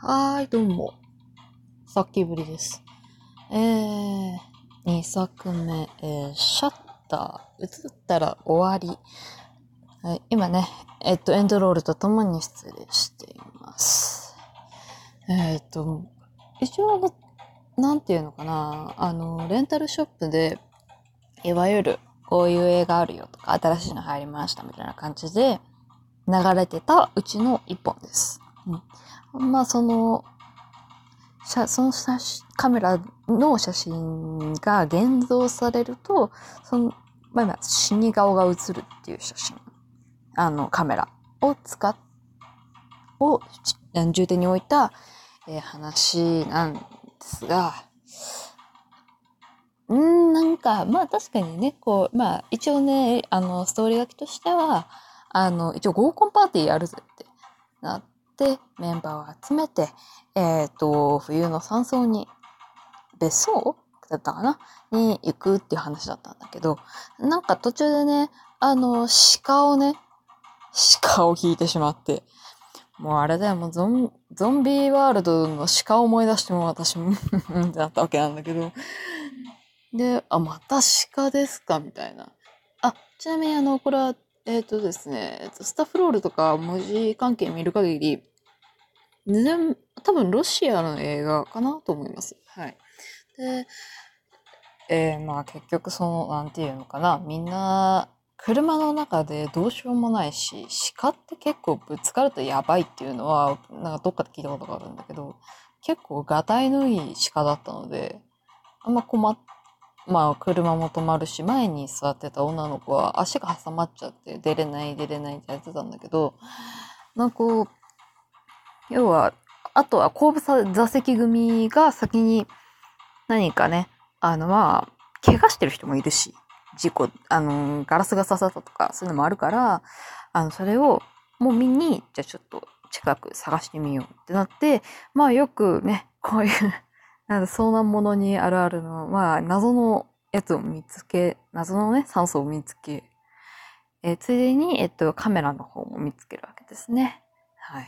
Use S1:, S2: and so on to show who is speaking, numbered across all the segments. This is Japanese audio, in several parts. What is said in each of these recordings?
S1: はーい、どうも。さっきぶりです。えー、2作目、えー、シャッター、映ったら終わり。はい、今ね、えっと、エンドロールとともに失礼しています。えーっと、一応、なんていうのかな、あの、レンタルショップで、いわゆる、こういう映画あるよとか、新しいの入りましたみたいな感じで、流れてたうちの一本です。うん、まあ、その、写その写真カメラの写真が現像されると、その、まあ、今、死に顔が写るっていう写真、あの、カメラを使っ、を重点に置いた、えー話なんですが、うん、なんか、まあ確かにね、こう、まあ一応ね、あの、ストーリー書きとしては、あの、一応合コンパーティーやるぜってなって、メンバーを集めて、えっ、と、冬の山荘に、別荘だったかな？に行くっていう話だったんだけど、なんか途中でね、あの、鹿をね、鹿を引いてしまって、もうあれだよ、もうゾンゾンビワールドの鹿を思い出しても私もうんってなったわけなんだけど。で、あ、また鹿ですか？みたいな。あ、ちなみにあの、これは、えっ、とですね、えっとスタッフロールとか文字関係見る限り、全多分ロシアの映画かなと思います。はい。で、えーまあ結局その、なんていうのかな、みんな、車の中でどうしようもないし、鹿って結構ぶつかるとやばいっていうのは、なんかどっかで聞いたことがあるんだけど、結構がたいのいい鹿だったので、あんま困っ、まあ車も止まるし、前に座ってた女の子は足が挟まっちゃって出れない出れないってやってたんだけど、なんかこう、要は、あとは後部座席組が先に何かね、あのまあ、怪我してる人もいるし、事故、あの、ガラスが刺さったとか、そういうのもあるから、あの、それを、もう見に、じゃあちょっと近く探してみようってなって、まあよくね、こういう、なんだ、遭難者にあるあるの、まあ、謎のやつを見つけ、謎のね、酸素を見つけ、えーついでに、えっと、カメラの方も見つけるわけですね。はい。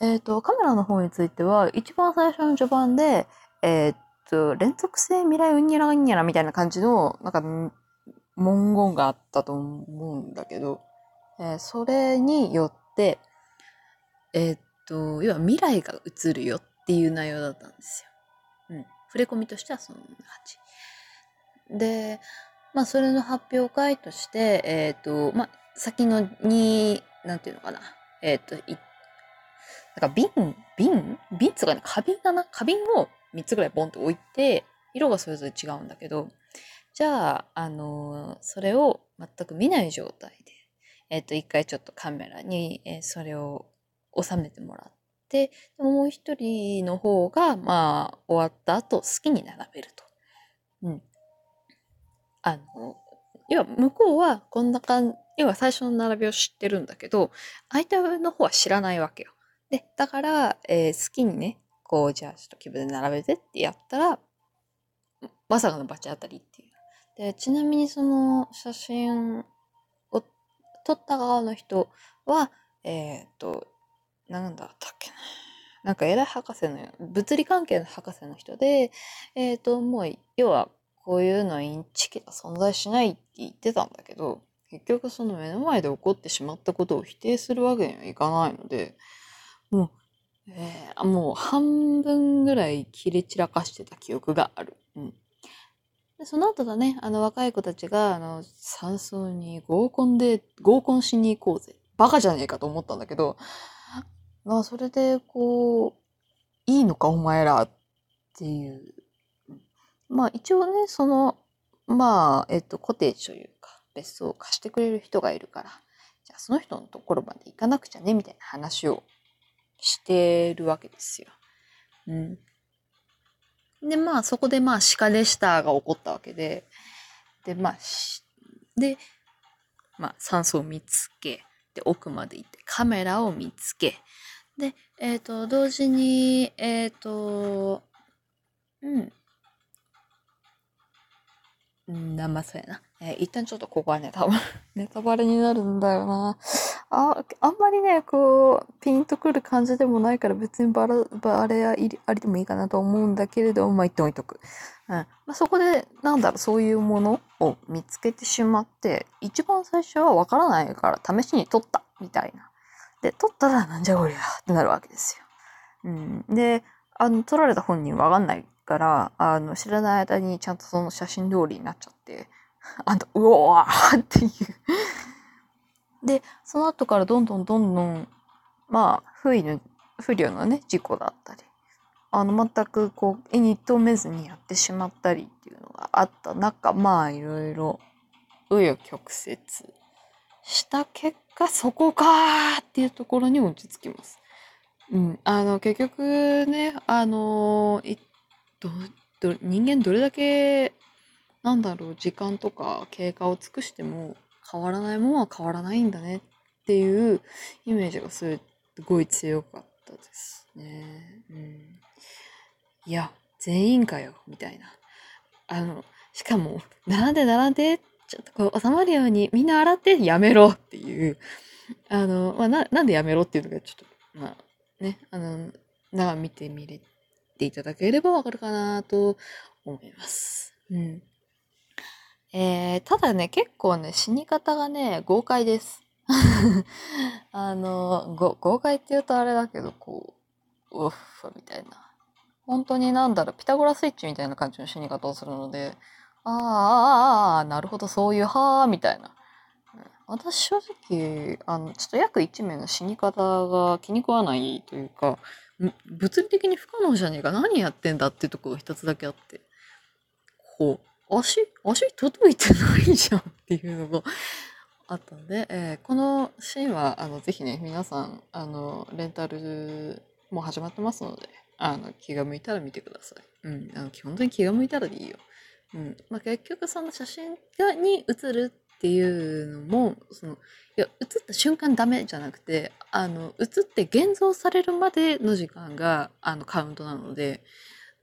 S1: えっ、と、カメラの方については、一番最初の序盤で、えっと、連続性未来うんにゃらうんにゃらみたいな感じの、なんか、文言があったと思うんだけど、えーそれによって、えっと、要は未来が映るよっていう内容だったんですよ。うん。触れ込みとしてはそんな感じ。で、まあ、それの発表会として、えっ、と、まあ、先のに、なんていうのかな。えっ、と、い、なんか瓶、瓶？瓶っつうかね、花瓶だな？花瓶を3つぐらいボンと置いて、色がそれぞれ違うんだけど、じゃあ、あのーそれを全く見ない状態で、えっ、と、一回ちょっとカメラに、えーそれを収めてもらって、でもう一人の方が、まあ、終わった後、好きに並べると。うん。あの、要は向こうはこんな感じ、要は最初の並びを知ってるんだけど、相手の方は知らないわけよ。で、だから、えー好きにね、こう、じゃあちょっと気分で並べてってやったら、まさかの罰当たりっていう。で、ちなみにその写真を撮った側の人は、えっ、と、なんだったっけな。なんか偉い博士の、物理関係の博士の人で、えっ、と、もう、要は、こういうのインチキが存在しないって言ってたんだけど、結局その目の前で起こってしまったことを否定するわけにはいかないので、もう、えーもう半分ぐらい切れ散らかしてた記憶がある。うん。でその後だね、あの若い子たちが、あの、山荘に合コンで、合コンしに行こうぜ。バカじゃねえかと思ったんだけど、まあそれで、こう、いいのかお前らっていう。まあ一応ね、その、まあ、えっと、コテージというか、別荘を貸してくれる人がいるから、じゃあその人のところまで行かなくちゃね、みたいな話をしてるわけですよ。うん。で、まあそこでまあ鹿でしたが起こったわけで、で、まあ、しで、まあ酸素を見つけ、で、奥まで行ってカメラを見つけ、で、えっ、と、同時に、えっ、と、うん。うん、まあそうやな。えー一旦ちょっとここはね、多分 ネタバレになるんだよな。あ、あんまりね、こう、ピンとくる感じでもないから別にバラ、バレありありでもいいかなと思うんだけれども、まあ、言っておいとく。うん。まあ、そこで、なんだろう、そういうものを見つけてしまって、一番最初はわからないから試しに撮った、みたいな。で、撮ったらなんじゃこりゃってなるわけですよ。うん。で、あの、撮られた本人わかんないから、あの、知らない間にちゃんとその写真通りになっちゃって、あと、うおーっていうで、その後からどんどんどんどん、まあ、不意の、不慮のね、事故だったり、あの、全くこう、絵に留めずにやってしまったりっていうのがあった中、まあ、いろいろ、紆余曲折した結果、そこかーっていうところに落ち着きます。うん。あの、結局ね、あの、いど、ど、人間どれだけ、なんだろう、時間とか経過を尽くしても、変わらないものは変わらないんだねっていうイメージがすごい強かったですね。うん。いや、全員かよ、みたいな。あの、しかも、並んで並んで、ちょっとこう収まるようにみんな洗ってやめろっていう、あの、まあ、な、なんでやめろっていうのがちょっと、まあ、ね、あの、長見てみれていただければわかるかなと思います。うん。えー、ただね、結構ね、死に方がね、豪快です。あの、豪快って言うとあれだけど、こう、うっふ、みたいな。本当になんだろう、ピタゴラスイッチみたいな感じの死に方をするので、あーあー、ああ、なるほど、そういう、はー、みたいな。私正直、あの、ちょっと約一名の死に方が気に食わないというか、物理的に不可能じゃねえか、何やってんだっていうところが一つだけあって、こう、足、足届いてないじゃんっていうのがあったので、えー、このシーンは、あの、ぜひね、皆さん、あの、レンタルも始まってますので、あの、気が向いたら見てください。うん。あの、基本的に気が向いたらでいいよ。うん。まあ、結局その写真がに写るっていうのも、その、いや、写った瞬間ダメじゃなくて、あの、写って現像されるまでの時間が、あの、カウントなので、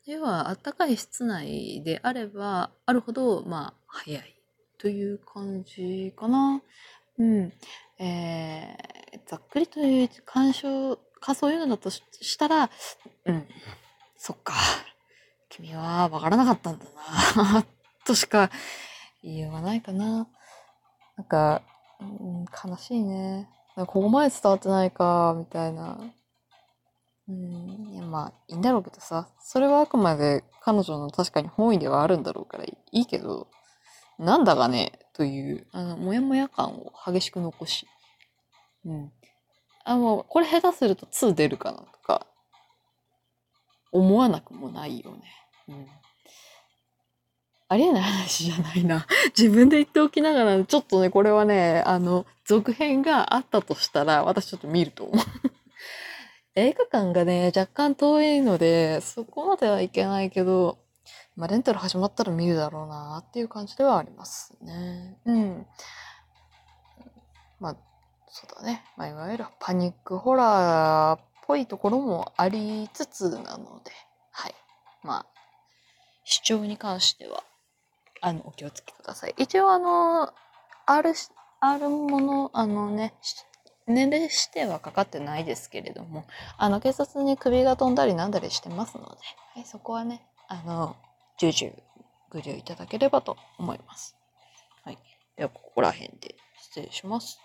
S1: 要は、あったかい室内であれば、あるほど、まあ、早いという感じかな。うん。えー、ざっくりという鑑賞、かそういうのだとしたら、うん、そっか。君はわからなかったんだな、としか言いようがないかな。なんか、うん、悲しいね。ここまで伝わってないか、みたいな。うん、いやまあ、いいんだろうけどさ、それはあくまで彼女の確かに本意ではあるんだろうからいいけど、なんだかね、という、あの、もやもや感を激しく残し、うん。あ、もう、これ下手すると2出るかなとか、思わなくもないよね。うん。ありえない話じゃないな。自分で言っておきながら、ちょっとね、これはね、あの、続編があったとしたら、私ちょっと見ると思う。映画館がね、若干遠いので、そこまではいけないけど、まあ、レンタル始まったら見るだろうなっていう感じではありますね。うん。まあ、そうだね。まあ、いわゆるパニックホラーっぽいところもありつつなので、はい。まあ、視聴に関しては、あの、お気をつけください。一応、あの、ある、あるもの、あのね、年齢指定はかかってないですけれども、あの、警察に首が飛んだりなんだりしてますので、はい、そこはね、あの、重々ご了いただければと思います。はい。では、ここら辺で失礼します。